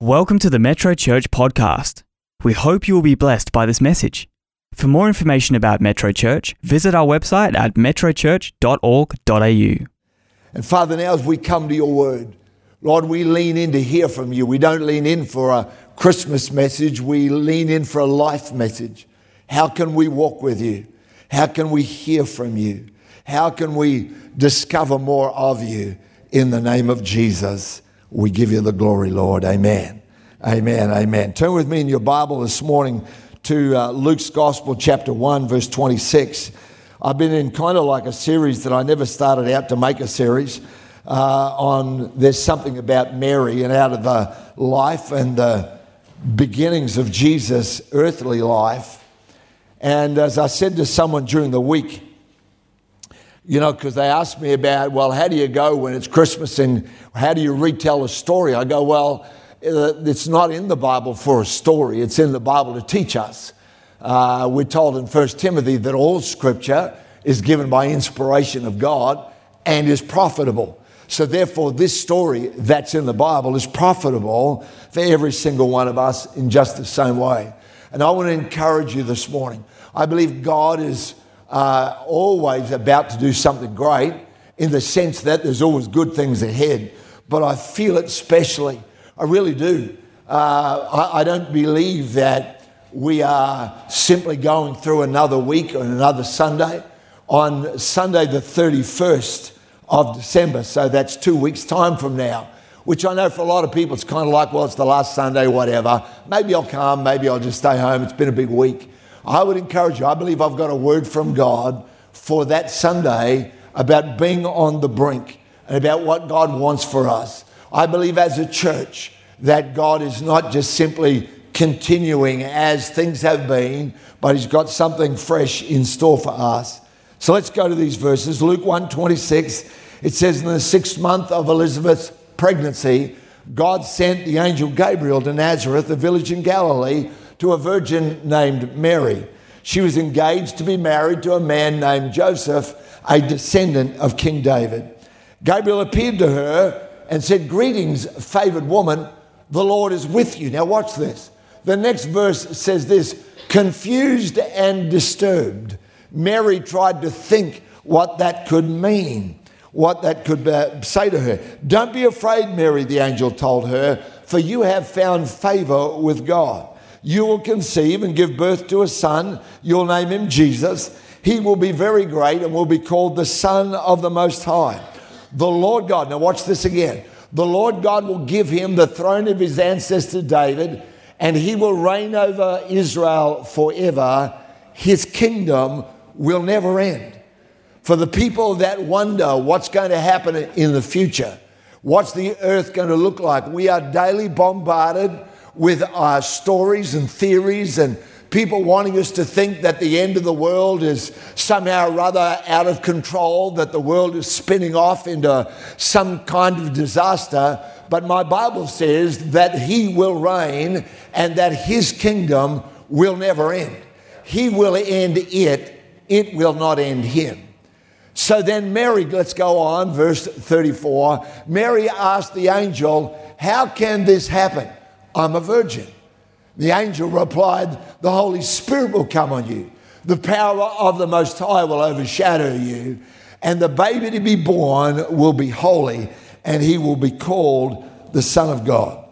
Welcome to the Metro Church podcast. We hope you will be blessed by this message. For more information about Metro Church, visit our website at metrochurch.org.au. And Father, now as we come to your word, Lord, we lean in to hear from you. We don't lean in for a Christmas message, we lean in for a life message. How can we walk with you? How can we hear from you? How can we discover more of you in the name of Jesus? We give you the glory, Lord. Amen. Amen. Amen. Turn with me in your Bible this morning to uh, Luke's Gospel, chapter 1, verse 26. I've been in kind of like a series that I never started out to make a series uh, on there's something about Mary and out of the life and the beginnings of Jesus' earthly life. And as I said to someone during the week, you know, because they asked me about, well, how do you go when it's Christmas and how do you retell a story? I go, well, uh, it's not in the Bible for a story, it's in the Bible to teach us. Uh, we're told in 1 Timothy that all scripture is given by inspiration of God and is profitable. So, therefore, this story that's in the Bible is profitable for every single one of us in just the same way. And I want to encourage you this morning. I believe God is uh, always about to do something great in the sense that there's always good things ahead. But I feel it specially. I really do. Uh, I, I don't believe that we are simply going through another week or another Sunday. On Sunday, the 31st of December, so that's two weeks' time from now, which I know for a lot of people it's kind of like, well, it's the last Sunday, whatever. Maybe I'll come, maybe I'll just stay home. It's been a big week. I would encourage you, I believe I've got a word from God for that Sunday about being on the brink and about what God wants for us. I believe as a church that God is not just simply continuing as things have been, but He's got something fresh in store for us. So let's go to these verses. Luke 1 26, it says, In the sixth month of Elizabeth's pregnancy, God sent the angel Gabriel to Nazareth, a village in Galilee to a virgin named Mary. She was engaged to be married to a man named Joseph, a descendant of King David. Gabriel appeared to her and said, Greetings, favored woman, the Lord is with you. Now, watch this. The next verse says this confused and disturbed. Mary tried to think what that could mean, what that could uh, say to her. Don't be afraid, Mary, the angel told her, for you have found favor with God. You will conceive and give birth to a son. You'll name him Jesus. He will be very great and will be called the Son of the Most High. The Lord God, now watch this again. The Lord God will give him the throne of his ancestor David, and he will reign over Israel forever. His kingdom will never end. For the people that wonder what's going to happen in the future, what's the earth going to look like, we are daily bombarded with uh, stories and theories and people wanting us to think that the end of the world is somehow rather out of control, that the world is spinning off into some kind of disaster. But my Bible says that He will reign and that His kingdom will never end. He will end it, it will not end Him. So then, Mary, let's go on, verse 34. Mary asked the angel, How can this happen? I'm a virgin. The angel replied, The Holy Spirit will come on you. The power of the Most High will overshadow you, and the baby to be born will be holy, and he will be called the Son of God.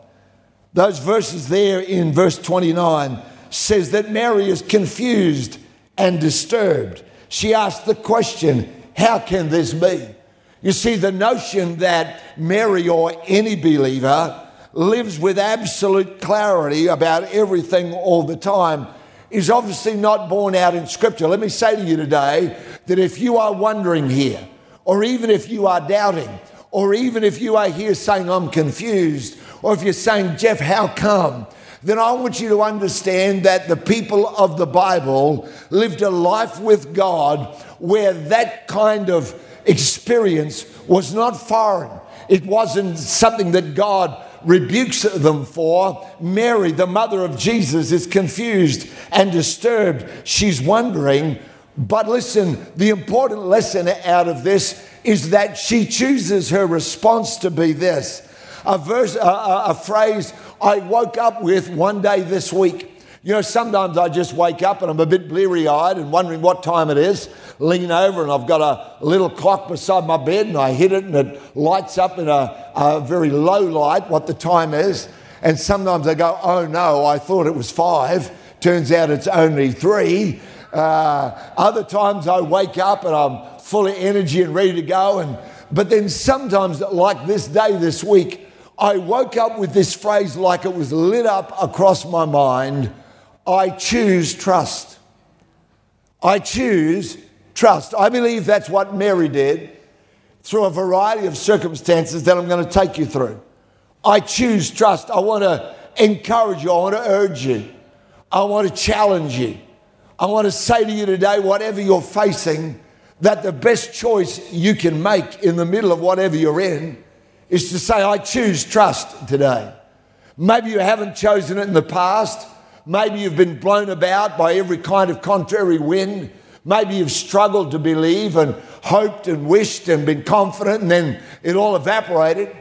Those verses there in verse 29 says that Mary is confused and disturbed. She asked the question, How can this be? You see, the notion that Mary or any believer lives with absolute clarity about everything all the time is obviously not borne out in Scripture. Let me say to you today that if you are wondering here, or even if you are doubting, or even if you are here saying, I'm confused, or if you're saying, Geoff, how come? Then I want you to understand that the people of the Bible lived a life with God where that kind of experience was not foreign. It wasn't something that God rebukes them for. Mary, the mother of Jesus, is confused and disturbed. She's wondering. But listen, the important lesson out of this is that she chooses her response to be this a, verse, a, a, a phrase I woke up with one day this week. You know, sometimes I just wake up and I'm a bit bleary eyed and wondering what time it is. Lean over and I've got a little clock beside my bed and I hit it and it lights up in a, a very low light what the time is. And sometimes I go, oh no, I thought it was five. Turns out it's only three. Uh, other times I wake up and I'm full of energy and ready to go. And, but then sometimes, like this day this week, I woke up with this phrase like it was lit up across my mind I choose trust. I choose trust. I believe that's what Mary did through a variety of circumstances that I'm going to take you through. I choose trust. I want to encourage you. I want to urge you. I want to challenge you. I want to say to you today, whatever you're facing, that the best choice you can make in the middle of whatever you're in is to say, I choose trust today. Maybe you haven't chosen it in the past. Maybe you've been blown about by every kind of contrary wind. Maybe you've struggled to believe and hoped and wished and been confident, and then it all evaporated.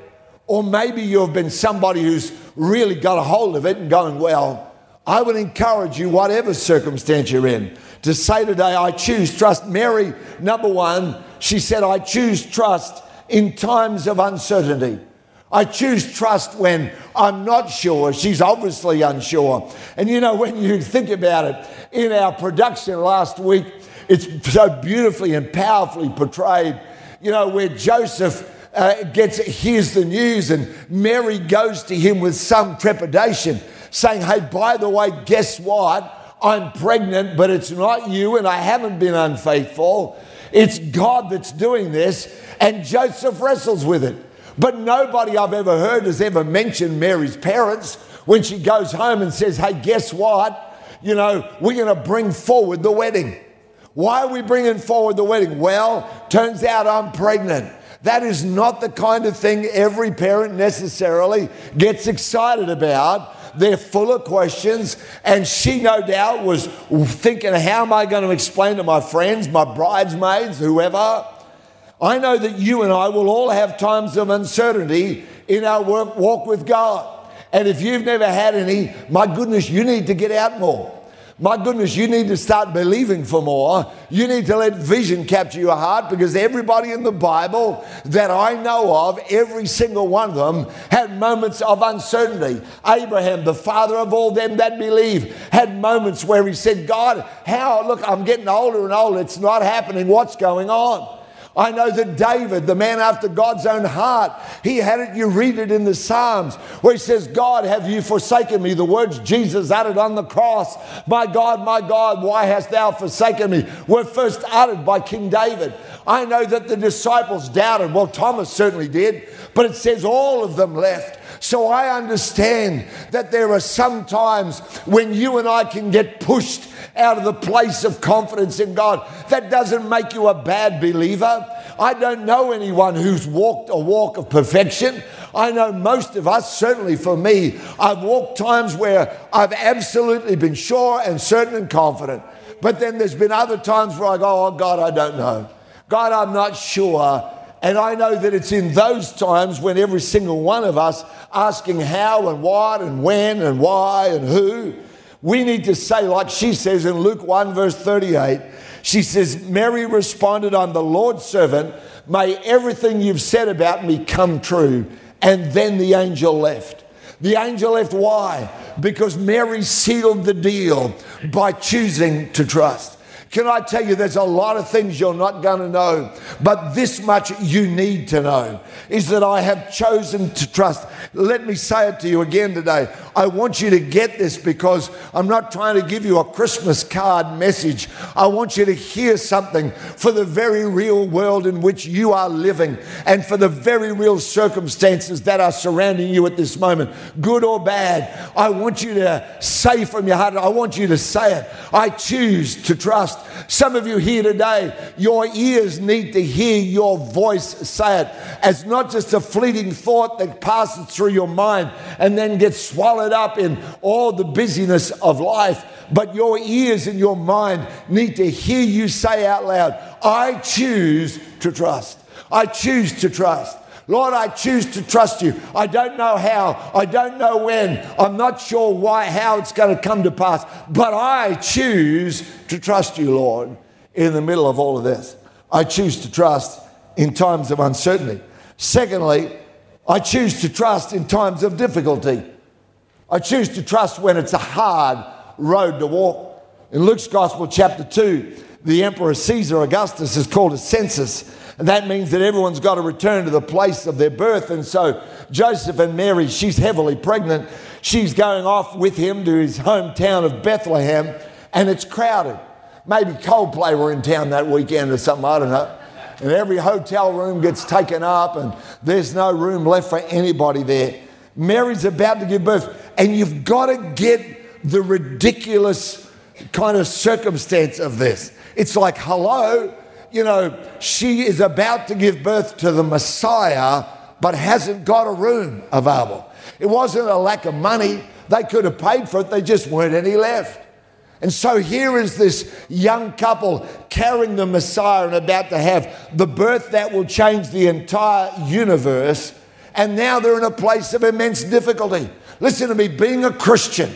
Or maybe you've been somebody who's really got a hold of it and going, Well, I would encourage you, whatever circumstance you're in, to say today, I choose trust. Mary, number one, she said, I choose trust in times of uncertainty. I choose trust when I'm not sure. She's obviously unsure. And you know, when you think about it, in our production last week, it's so beautifully and powerfully portrayed, you know, where Joseph uh, gets hears the news and Mary goes to him with some trepidation, saying, Hey, by the way, guess what? I'm pregnant, but it's not you, and I haven't been unfaithful. It's God that's doing this. And Joseph wrestles with it. But nobody I've ever heard has ever mentioned Mary's parents when she goes home and says, Hey, guess what? You know, we're going to bring forward the wedding. Why are we bringing forward the wedding? Well, turns out I'm pregnant. That is not the kind of thing every parent necessarily gets excited about. They're full of questions, and she no doubt was thinking, How am I going to explain to my friends, my bridesmaids, whoever? I know that you and I will all have times of uncertainty in our work, walk with God. And if you've never had any, my goodness, you need to get out more. My goodness, you need to start believing for more. You need to let vision capture your heart because everybody in the Bible that I know of, every single one of them, had moments of uncertainty. Abraham, the father of all them that believe, had moments where he said, God, how, look, I'm getting older and older. It's not happening. What's going on? I know that David, the man after God's own heart, he had it, you read it in the Psalms, where he says, God, have you forsaken me? The words Jesus uttered on the cross, My God, my God, why hast thou forsaken me? were first uttered by King David. I know that the disciples doubted. Well, Thomas certainly did, but it says all of them left. So I understand that there are some times when you and I can get pushed out of the place of confidence in God. That doesn't make you a bad believer. I don't know anyone who's walked a walk of perfection. I know most of us, certainly for me, I've walked times where I've absolutely been sure and certain and confident. But then there's been other times where I go, oh God, I don't know. God, I'm not sure. And I know that it's in those times when every single one of us asking how and what and when and why and who, we need to say, like she says in Luke 1, verse 38, she says, Mary responded, I'm the Lord's servant. May everything you've said about me come true. And then the angel left. The angel left. Why? Because Mary sealed the deal by choosing to trust. Can I tell you, there's a lot of things you're not going to know, but this much you need to know is that I have chosen to trust. Let me say it to you again today. I want you to get this because I'm not trying to give you a Christmas card message. I want you to hear something for the very real world in which you are living and for the very real circumstances that are surrounding you at this moment, good or bad. I want you to say from your heart, I want you to say it. I choose to trust. Some of you here today, your ears need to hear your voice say it as not just a fleeting thought that passes through your mind and then gets swallowed up in all the busyness of life, but your ears and your mind need to hear you say out loud, I choose to trust. I choose to trust. Lord, I choose to trust you. I don't know how. I don't know when. I'm not sure why, how it's going to come to pass. But I choose to trust you, Lord, in the middle of all of this. I choose to trust in times of uncertainty. Secondly, I choose to trust in times of difficulty. I choose to trust when it's a hard road to walk. In Luke's Gospel, chapter 2, the Emperor Caesar Augustus is called a census. That means that everyone's got to return to the place of their birth. And so Joseph and Mary, she's heavily pregnant. She's going off with him to his hometown of Bethlehem, and it's crowded. Maybe Coldplay were in town that weekend or something, I don't know. And every hotel room gets taken up, and there's no room left for anybody there. Mary's about to give birth, and you've got to get the ridiculous kind of circumstance of this. It's like, hello, you know, she is about to give birth to the Messiah, but hasn't got a room available. It wasn't a lack of money. They could have paid for it, they just weren't any left. And so here is this young couple carrying the Messiah and about to have the birth that will change the entire universe. And now they're in a place of immense difficulty. Listen to me, being a Christian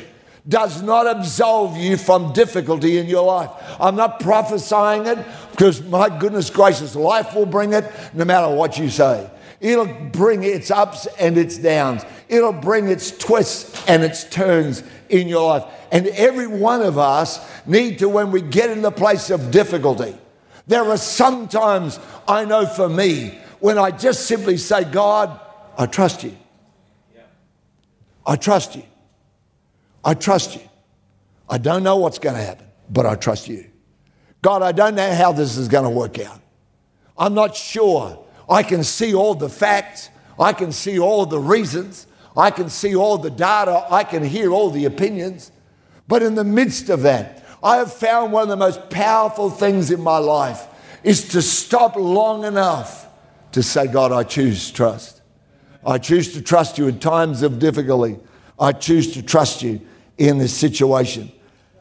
does not absolve you from difficulty in your life. I'm not prophesying it because my goodness gracious, life will bring it no matter what you say. It'll bring its ups and its downs. It'll bring its twists and its turns in your life. And every one of us need to, when we get in the place of difficulty, there are sometimes, I know for me, when I just simply say, God, I trust you. I trust you. I trust you. I don't know what's going to happen, but I trust you. God, I don't know how this is going to work out. I'm not sure. I can see all the facts, I can see all the reasons, I can see all the data, I can hear all the opinions. But in the midst of that, I have found one of the most powerful things in my life is to stop long enough to say, God, I choose trust. I choose to trust you in times of difficulty. I choose to trust you in this situation.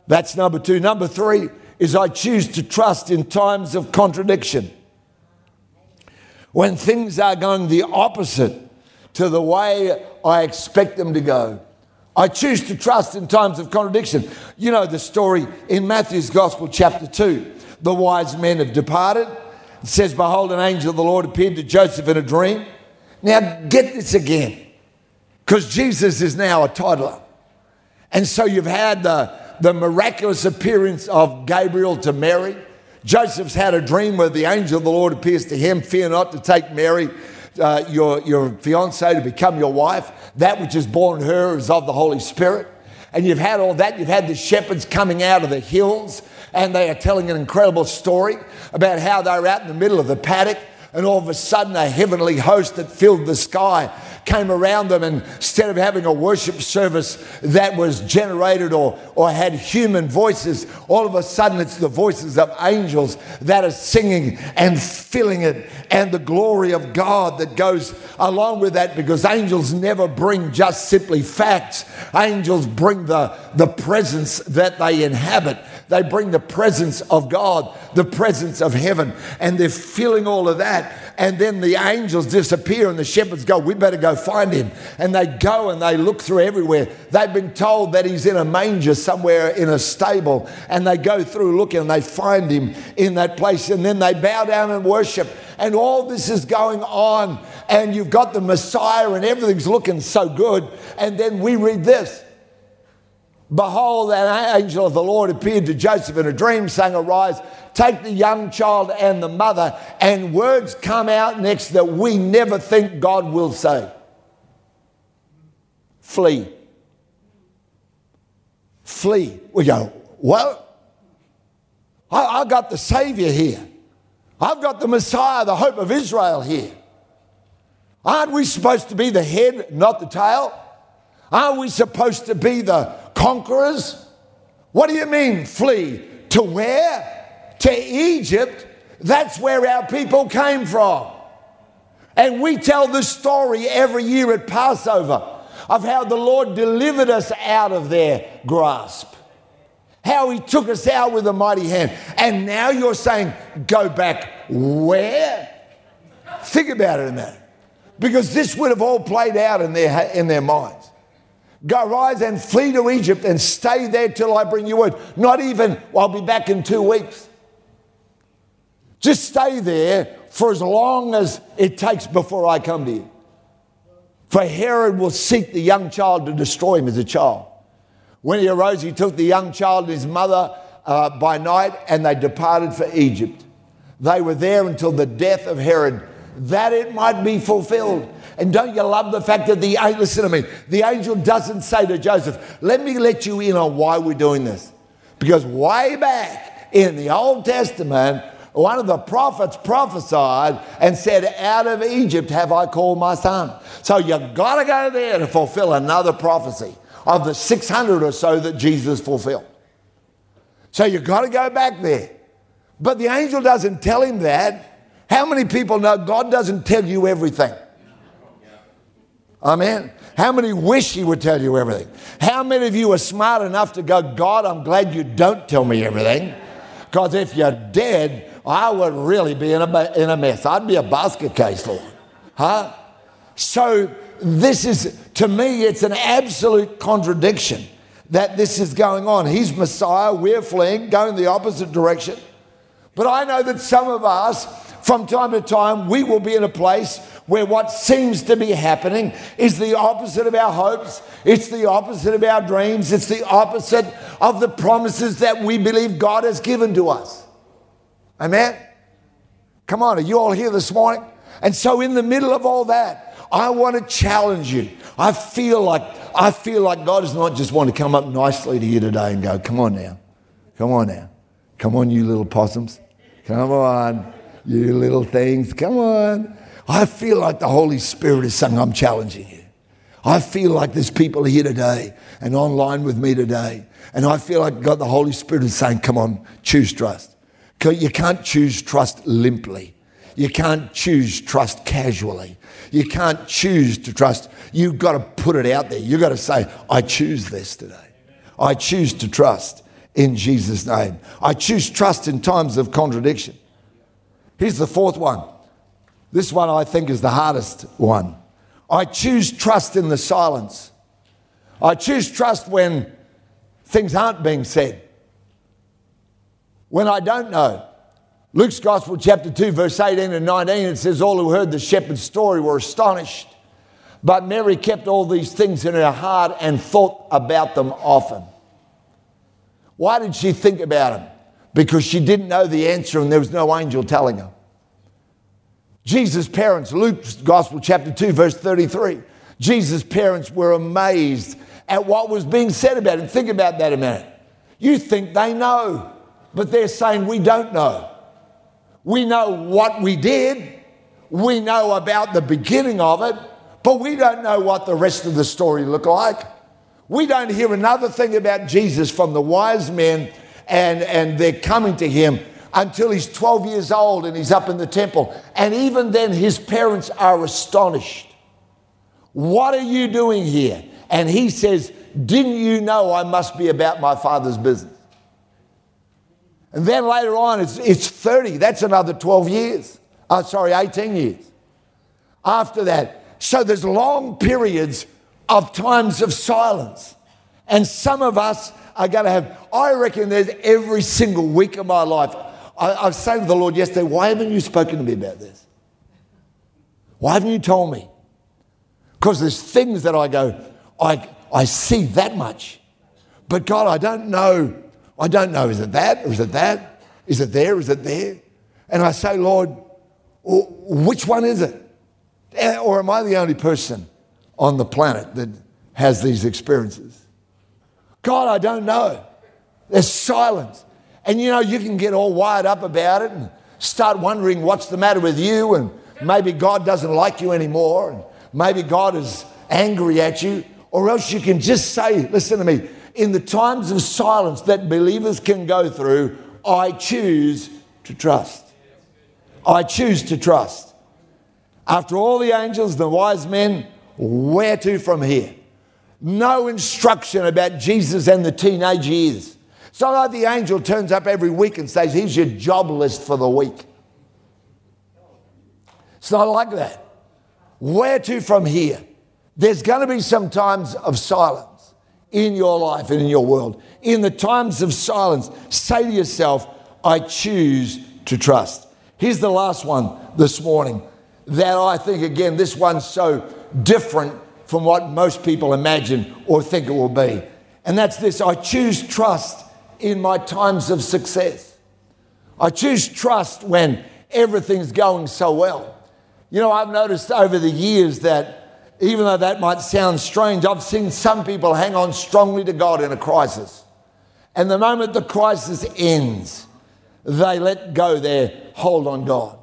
That's number two. Number three is I choose to trust in times of contradiction. When things are going the opposite to the way I expect them to go. I choose to trust in times of contradiction. You know the story in Matthew's Gospel, chapter 2. The wise men have departed. It says, Behold, an angel of the Lord appeared to Joseph in a dream. Now, get this again, because Jesus is now a toddler. And so you've had the, the miraculous appearance of Gabriel to Mary. Joseph's had a dream where the angel of the Lord appears to him. Fear not to take Mary, uh, your, your fiancee, to become your wife. That which is born her is of the Holy Spirit. And you've had all that. You've had the shepherds coming out of the hills, and they are telling an incredible story about how they're out in the middle of the paddock and all of a sudden a heavenly host that filled the sky came around them and instead of having a worship service that was generated or, or had human voices all of a sudden it's the voices of angels that are singing and filling it and the glory of god that goes along with that because angels never bring just simply facts. Angels bring the, the presence that they inhabit they bring the presence of God, the presence of heaven, and they're feeling all of that. And then the angels disappear, and the shepherds go, We better go find him. And they go and they look through everywhere. They've been told that he's in a manger somewhere in a stable, and they go through looking and they find him in that place. And then they bow down and worship. And all this is going on, and you've got the Messiah, and everything's looking so good. And then we read this. Behold, an angel of the Lord appeared to Joseph in a dream, saying, Arise, take the young child and the mother. And words come out next that we never think God will say Flee. Flee. We go, What? I, I got the Savior here. I've got the Messiah, the hope of Israel here. Aren't we supposed to be the head, not the tail? Aren't we supposed to be the conquerors? What do you mean, flee? To where? To Egypt. That's where our people came from. And we tell the story every year at Passover of how the Lord delivered us out of their grasp, how He took us out with a mighty hand. And now you're saying, go back where? Think about it a minute. Because this would have all played out in their, in their minds. Go, rise and flee to Egypt and stay there till I bring you word. Not even, I'll be back in two weeks. Just stay there for as long as it takes before I come to you. For Herod will seek the young child to destroy him as a child. When he arose, he took the young child and his mother uh, by night and they departed for Egypt. They were there until the death of Herod, that it might be fulfilled. And don't you love the fact that the listen to me, the angel doesn't say to Joseph, "Let me let you in on why we're doing this," because way back in the Old Testament, one of the prophets prophesied and said, Out of Egypt have I called my son. So you got to go there to fulfill another prophecy of the 600 or so that Jesus fulfilled. So you got to go back there. But the angel doesn't tell him that. How many people know God doesn't tell you everything? Amen. How many wish He would tell you everything? How many of you are smart enough to go, God, I'm glad you don't tell me everything? Because if you're dead, I would really be in a, in a mess. I'd be a basket case, Lord. Huh? So, this is, to me, it's an absolute contradiction that this is going on. He's Messiah, we're fleeing, going the opposite direction. But I know that some of us, from time to time, we will be in a place where what seems to be happening is the opposite of our hopes, it's the opposite of our dreams, it's the opposite of the promises that we believe God has given to us. Amen? Come on, are you all here this morning? And so, in the middle of all that, I want to challenge you. I feel like I feel like God does not just want to come up nicely to you today and go, "Come on now, come on now, come on, you little possums, come on, you little things, come on." I feel like the Holy Spirit is saying, "I'm challenging you." I feel like there's people here today and online with me today, and I feel like God, the Holy Spirit is saying, "Come on, choose trust." You can't choose trust limply. You can't choose trust casually. You can't choose to trust. You've got to put it out there. You've got to say, I choose this today. I choose to trust in Jesus' name. I choose trust in times of contradiction. Here's the fourth one. This one I think is the hardest one. I choose trust in the silence. I choose trust when things aren't being said when I don't know. Luke's Gospel, chapter 2, verse 18 and 19, it says, All who heard the shepherd's story were astonished. But Mary kept all these things in her heart and thought about them often. Why did she think about them? Because she didn't know the answer and there was no angel telling her. Jesus' parents, Luke's Gospel, chapter 2, verse 33, Jesus' parents were amazed at what was being said about him. Think about that a minute. You think they know but they're saying we don't know. We know what we did, we know about the beginning of it, but we don't know what the rest of the story looked like. We don't hear another thing about Jesus from the wise men and, and they're coming to him until he's 12 years old and he's up in the temple. And even then, his parents are astonished. What are you doing here? And he says, Didn't you know I must be about my father's business? And then later on, it's, it's 30. That's another 12 years. Oh, sorry, 18 years. After that. So there's long periods of times of silence. And some of us are going to have, I reckon there's every single week of my life. I, I was saying to the Lord yesterday, why haven't you spoken to me about this? Why haven't you told me? Because there's things that I go, I, I see that much. But God, I don't know I don't know, is it that is it that? Is it there? Is it there? And I say, Lord, which one is it? Eh, or am I the only person on the planet that has these experiences? God, I don't know. There's silence. And you know, you can get all wired up about it and start wondering what's the matter with you, and maybe God doesn't like you anymore, and maybe God is angry at you, or else you can just say, listen to me, in the times of silence that believers can go through, I choose to trust. I choose to trust. After all the angels, the wise men, where to from here? No instruction about Jesus and the teenage years. So like the angel turns up every week and says, Here's your job list for the week. It's not like that. Where to from here? There's going to be some times of silence in your life and in your world. In the times of silence, say to yourself, I choose to trust. Here's the last one this morning that I think, again, this one's so different from what most people imagine or think it will be. And that's this I choose trust in my times of success. I choose trust when everything's going so well. You know, I've noticed over the years that even though that might sound strange, I've seen some people hang on strongly to God in a crisis. And the moment the crisis ends, they let go their hold on God.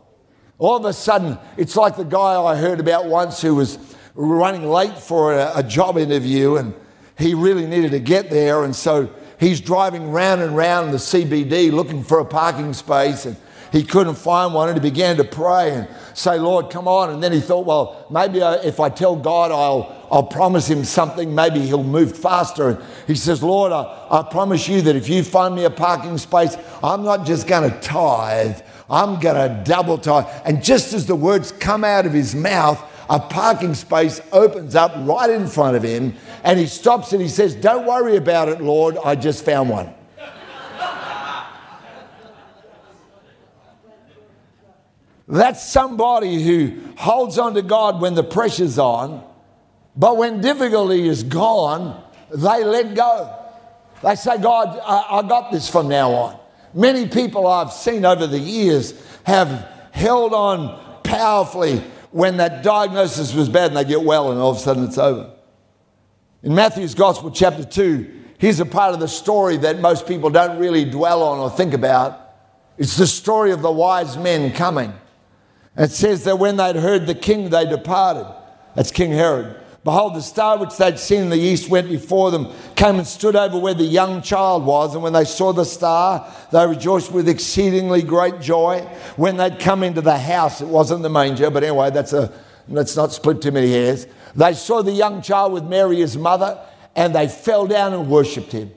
All of a sudden, it's like the guy I heard about once who was running late for a, a job interview and he really needed to get there. And so he's driving round and round the CBD looking for a parking space. And he couldn't find one and he began to pray and say, Lord, come on. And then he thought, well, maybe uh, if I tell God I'll, I'll promise him something, maybe he'll move faster. And he says, Lord, I, I promise you that if you find me a parking space, I'm not just going to tithe, I'm going to double tithe. And just as the words come out of his mouth, a parking space opens up right in front of him and he stops and he says, Don't worry about it, Lord, I just found one. That's somebody who holds on to God when the pressure's on, but when difficulty is gone, they let go. They say, God, I, I got this from now on. Many people I've seen over the years have held on powerfully when that diagnosis was bad and they get well and all of a sudden it's over. In Matthew's Gospel, chapter 2, here's a part of the story that most people don't really dwell on or think about. It's the story of the wise men coming. It says that when they'd heard the king, they departed. That's King Herod. Behold, the star which they'd seen in the east went before them, came and stood over where the young child was. And when they saw the star, they rejoiced with exceedingly great joy. When they'd come into the house, it wasn't the manger, but anyway, that's a, let's not split too many hairs. They saw the young child with Mary, his mother, and they fell down and worshipped him.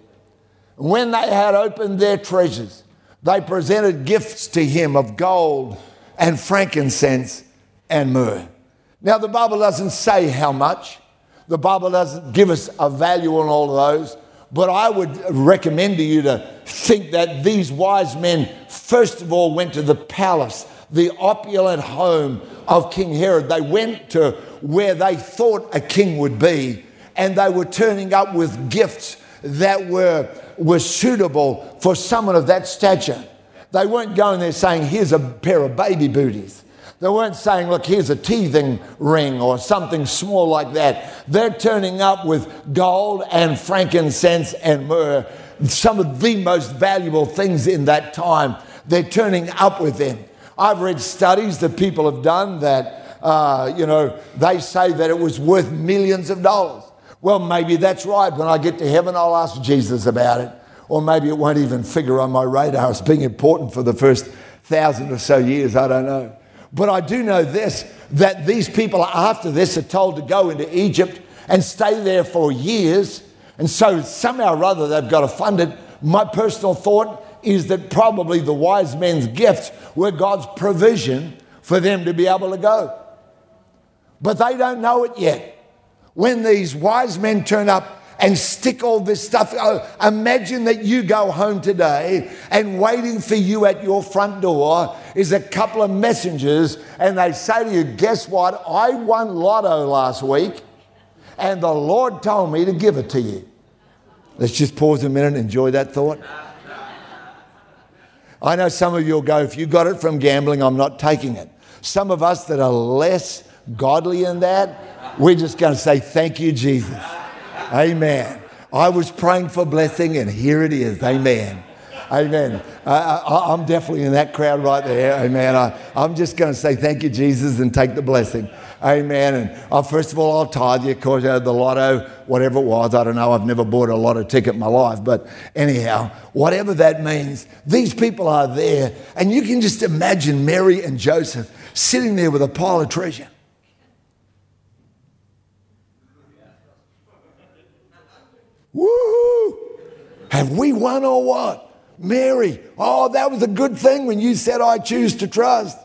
When they had opened their treasures, they presented gifts to him of gold and frankincense and myrrh. Now, the Bible doesn't say how much, the Bible doesn't give us a value on all of those, but I would recommend to you to think that these wise men, first of all, went to the palace, the opulent home of King Herod. They went to where they thought a king would be, and they were turning up with gifts that were, were suitable for someone of that stature. They weren't going there saying, here's a pair of baby booties. They weren't saying, look, here's a teething ring or something small like that. They're turning up with gold and frankincense and myrrh, some of the most valuable things in that time. They're turning up with them. I've read studies that people have done that, uh, you know, they say that it was worth millions of dollars. Well, maybe that's right. When I get to heaven, I'll ask Jesus about it or maybe it won't even figure on my radar as being important for the first thousand or so years. I don't know. But I do know this that these people after this are told to go into Egypt and stay there for years. And so somehow or other they've got to fund it. My personal thought is that probably the wise men's gifts were God's provision for them to be able to go. But they don't know it yet. When these wise men turn up, and stick all this stuff. Oh, imagine that you go home today and waiting for you at your front door is a couple of messengers, and they say to you, Guess what? I won lotto last week, and the Lord told me to give it to you. Let's just pause a minute and enjoy that thought. I know some of you will go, if you got it from gambling, I'm not taking it. Some of us that are less godly in that, we're just going to say, Thank you, Jesus. Amen. I was praying for blessing, and here it is. Amen. Amen. I, am definitely in that crowd right there. Amen. I, am just going to say thank you, Jesus, and take the blessing. Amen. And uh, first of all, I'll tithe you, because uh, the lotto, whatever it was, I don't know. I've never bought a lotto ticket in my life. But anyhow, whatever that means, these people are there. And you can just imagine Mary and Joseph sitting there with a pile of treasure. Have we won or what? Mary, oh, that was a good thing when you said, I choose to trust.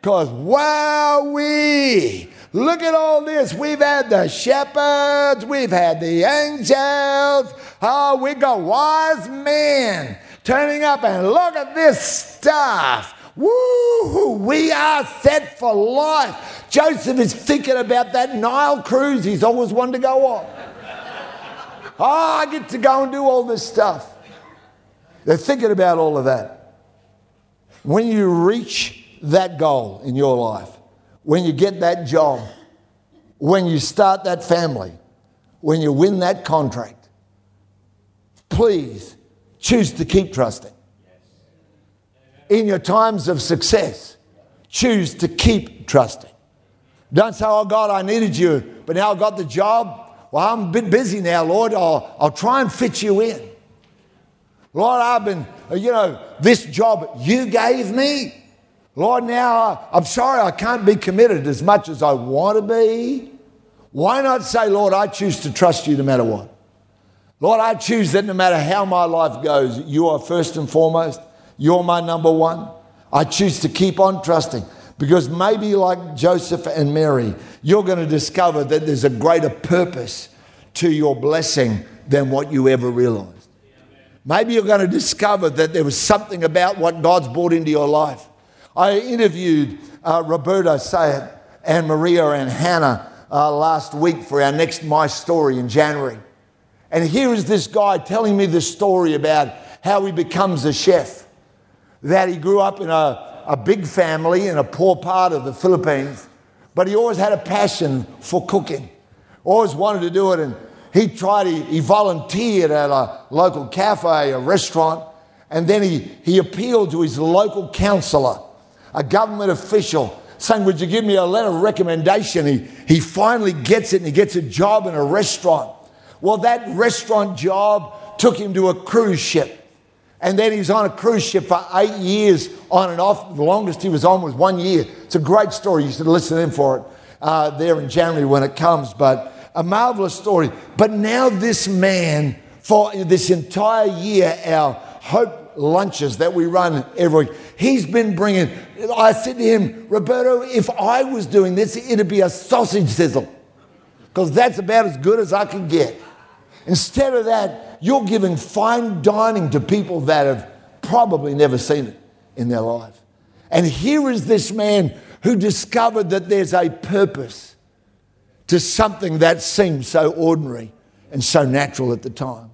Because, wow, we Look at all this. We've had the shepherds, we've had the angels. Oh, we got wise men turning up, and look at this stuff. Woo! We are set for life. Joseph is thinking about that Nile cruise he's always wanted to go on. Oh, I get to go and do all this stuff. They're thinking about all of that. When you reach that goal in your life, when you get that job, when you start that family, when you win that contract, please choose to keep trusting. In your times of success, choose to keep trusting. Don't say, Oh God, I needed you, but now I've got the job. Well, I'm a bit busy now, Lord. I'll, I'll try and fit you in. Lord, I've been, uh, you know, this job you gave me. Lord, now I'm sorry I can't be committed as much as I want to be. Why not say, Lord, I choose to trust you no matter what? Lord, I choose that no matter how my life goes, you are first and foremost. You're my number one. I choose to keep on trusting because maybe, like Joseph and Mary, you're going to discover that there's a greater purpose to your blessing than what you ever realized. Maybe you're going to discover that there was something about what God's brought into your life I interviewed uh, Roberto Sayat and Maria and Hannah uh, last week for our next My Story in January. And here is this guy telling me the story about how he becomes a chef. That he grew up in a, a big family in a poor part of the Philippines, but he always had a passion for cooking. Always wanted to do it. And he tried, he, he volunteered at a local cafe, a restaurant, and then he, he appealed to his local counselor a government official saying, Would you give me a letter of recommendation? He, he finally gets it and he gets a job in a restaurant. Well, that restaurant job took him to a cruise ship. And then he's on a cruise ship for eight years on and off. The longest he was on was one year. It's a great story. You should listen in for it uh, there in January when it comes. But a marvelous story. But now, this man, for this entire year, our hope lunches that we run every week. He's been bringing, I said to him, Roberto, if I was doing this, it'd be a sausage sizzle because that's about as good as I can get. Instead of that, you're giving fine dining to people that have probably never seen it in their life. And here is this man who discovered that there's a purpose to something that seemed so ordinary and so natural at the time.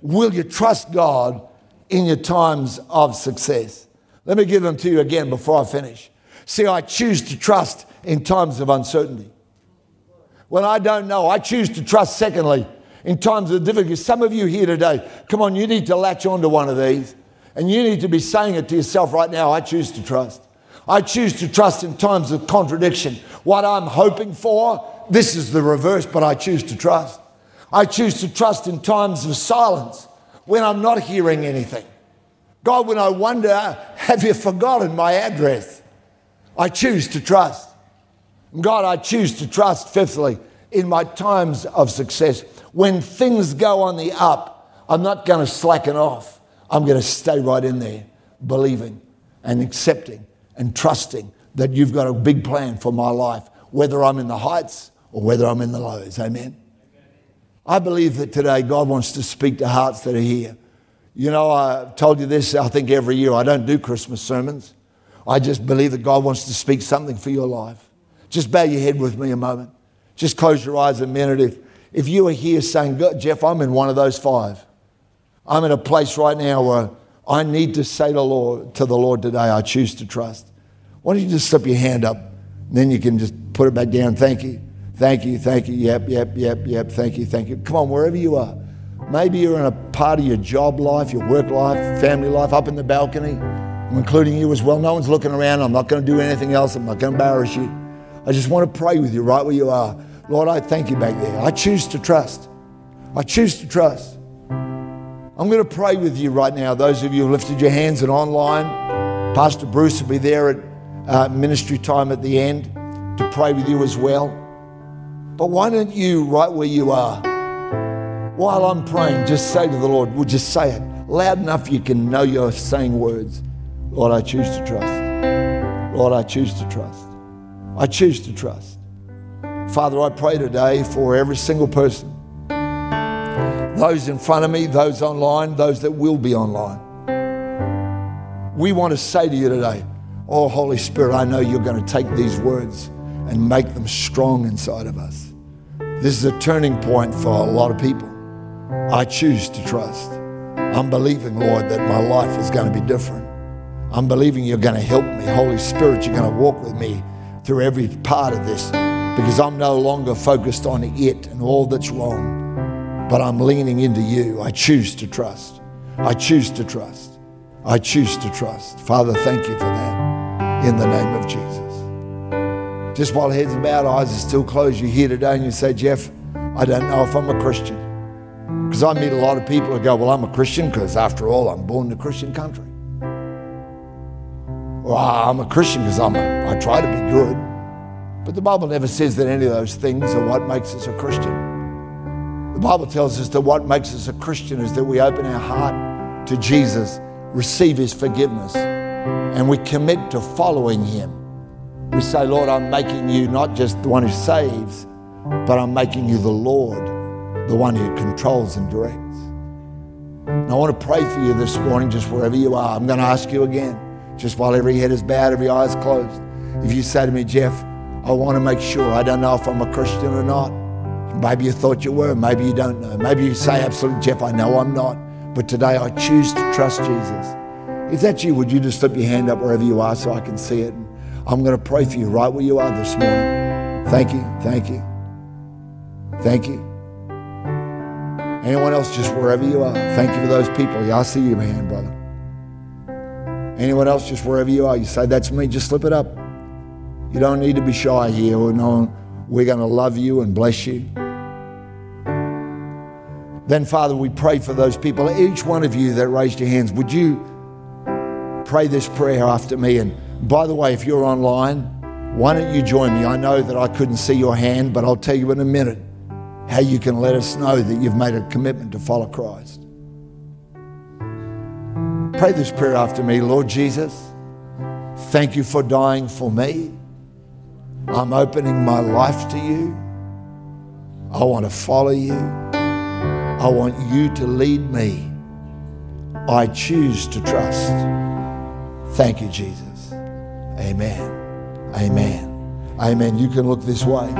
Will you trust God in your times of success. Let me give them to you again before I finish. See, I choose to trust in times of uncertainty. When I don't know, I choose to trust, secondly, in times of difficulty. Some of you here today, come on, you need to latch onto one of these. And you need to be saying it to yourself right now I choose to trust. I choose to trust in times of contradiction. What I'm hoping for, this is the reverse, but I choose to trust. I choose to trust in times of silence when I'm not hearing anything. God, when I wonder, have you forgotten my address? I choose to trust. God, I choose to trust, fifthly, in my times of success. When things go on the up, I'm not going to slacken off. I'm going to stay right in there, believing and accepting and trusting that you've got a big plan for my life, whether I'm in the heights or whether I'm in the lows. Amen. I believe that today God wants to speak to hearts that are here. You know, I've told you this, I think every year. I don't do Christmas sermons. I just believe that God wants to speak something for your life. Just bow your head with me a moment. Just close your eyes a minute. If, if you are here saying, Geoff, I'm in one of those five. I'm in a place right now where I need to say to, Lord, to the Lord today, I choose to trust. Why don't you just slip your hand up? And then you can just put it back down. Thank you. Thank you, thank you, yep, yep, yep, yep, thank you, thank you. Come on, wherever you are. Maybe you're in a part of your job life, your work life, family life, up in the balcony. I'm including you as well. No one's looking around. I'm not going to do anything else. I'm not going to embarrass you. I just want to pray with you right where you are. Lord, I thank you back there. I choose to trust. I choose to trust. I'm going to pray with you right now. Those of you who lifted your hands and online, Pastor Bruce will be there at uh, ministry time at the end to pray with you as well. But why don't you, right where you are, while I'm praying, just say to the Lord, would you say it loud enough you can know you're saying words? Lord, I choose to trust. Lord, I choose to trust. I choose to trust. Father, I pray today for every single person, those in front of me, those online, those that will be online. We want to say to you today, Oh, Holy Spirit, I know you're going to take these words and make them strong inside of us. This is a turning point for a lot of people. I choose to trust. I'm believing, Lord, that my life is going to be different. I'm believing you're going to help me. Holy Spirit, you're going to walk with me through every part of this because I'm no longer focused on it and all that's wrong, but I'm leaning into you. I choose to trust. I choose to trust. I choose to trust. Father, thank you for that in the name of Jesus. Just while heads are bowed, eyes are still closed, you're here today and you say, Geoff, I don't know if I'm a Christian. Because I meet a lot of people who go, Well, I'm a Christian because after all, I'm born in a Christian country. Well, I'm a Christian because I'm try to be good. But the Bible never says that any of those things are what makes us a Christian. The Bible tells us that what makes us a Christian is that we open our heart to Jesus, receive his forgiveness, and we commit to following him. We say, Lord, I'm making you not just the one who saves, but I'm making you the Lord, the one who controls and directs. And I want to pray for you this morning, just wherever you are. I'm going to ask you again just while every head is bowed, every eye is closed. If you say to me, Geoff, I want to make sure, I don't know if I'm a Christian or not. Maybe you thought you were, maybe you don't know. Maybe you say, absolutely, Geoff, I know I'm not. But today I choose to trust Jesus. If that's you, would you just slip your hand up wherever you are so I can see it? I'm going to pray for you right where you are this morning. Thank you, thank you, thank you. Anyone else, just wherever you are, thank you for those people. Yeah, I see you, man, brother. Anyone else, just wherever you are, you say, That's me, just slip it up. You don't need to be shy here. We're, we're going to love you and bless you. Then, Father, we pray for those people. Each one of you that raised your hands, would you pray this prayer after me? And by the way, if you're online, why don't you join me? I know that I couldn't see your hand, but I'll tell you in a minute how you can let us know that you've made a commitment to follow Christ. Pray this prayer after me. Lord Jesus, thank you for dying for me. I'm opening my life to you. I want to follow you. I want you to lead me. I choose to trust. Thank you, Jesus. Amen. Amen. Amen. You can look this way.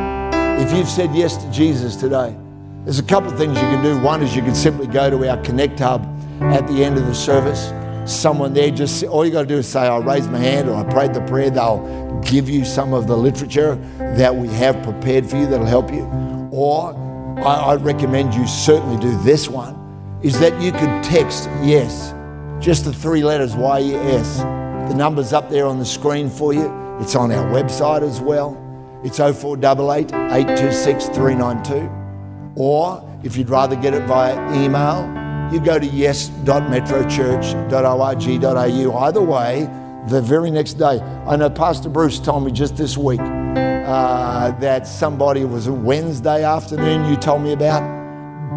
If you've said yes to Jesus today, there's a couple of things you can do. One is you can simply go to our Connect Hub at the end of the service someone there, just all you got to do is say, I raised my hand or I prayed the prayer. They'll give you some of the literature that we have prepared for you that'll help you. Or I, I recommend you certainly do this one is that you could text yes, just the three letters YES. The number's up there on the screen for you. It's on our website as well. It's 0488 826 392. Or if you'd rather get it via email, you go to yes.metrochurch.org.au. Either way, the very next day. I know Pastor Bruce told me just this week uh, that somebody was a Wednesday afternoon you told me about.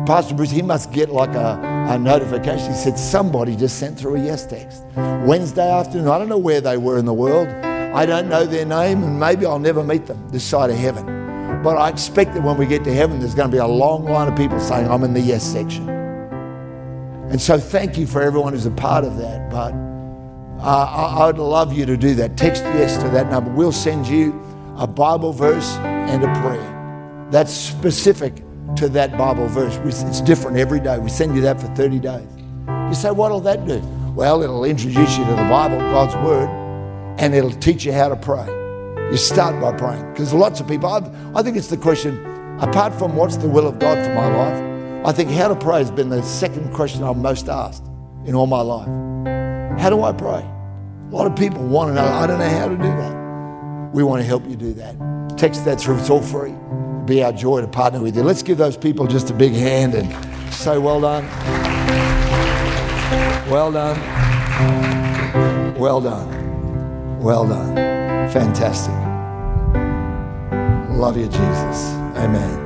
Pastor Bruce, he must get like a, a notification. He said somebody just sent through a yes text. Wednesday afternoon, I don't know where they were in the world. I don't know their name, and maybe I'll never meet them this side of heaven. But I expect that when we get to heaven, there's going to be a long line of people saying, I'm in the yes section. And so thank you for everyone who's a part of that. But uh, I, would love you to do that. Text yes to that number. We'll send you a Bible verse and a prayer. That's specific to that Bible verse. It's different every day. We send you that for 30 days. You say, what'll that do? Well, it'll introduce you to the Bible, God's Word, and it'll teach you how to pray. You start by praying. Because lots of people, I've, I think it's the question apart from what's the will of God for my life, I think how to pray has been the second question I'm most asked in all my life. How do I pray? A lot of people want to know, I don't know how to do that. We want to help you do that. Text that through, it's all free. It'd be our joy to partner with you. Let's give those people just a big hand and say, well done. Well done. Well done. Well done. Fantastic. Love you, Jesus. Amen.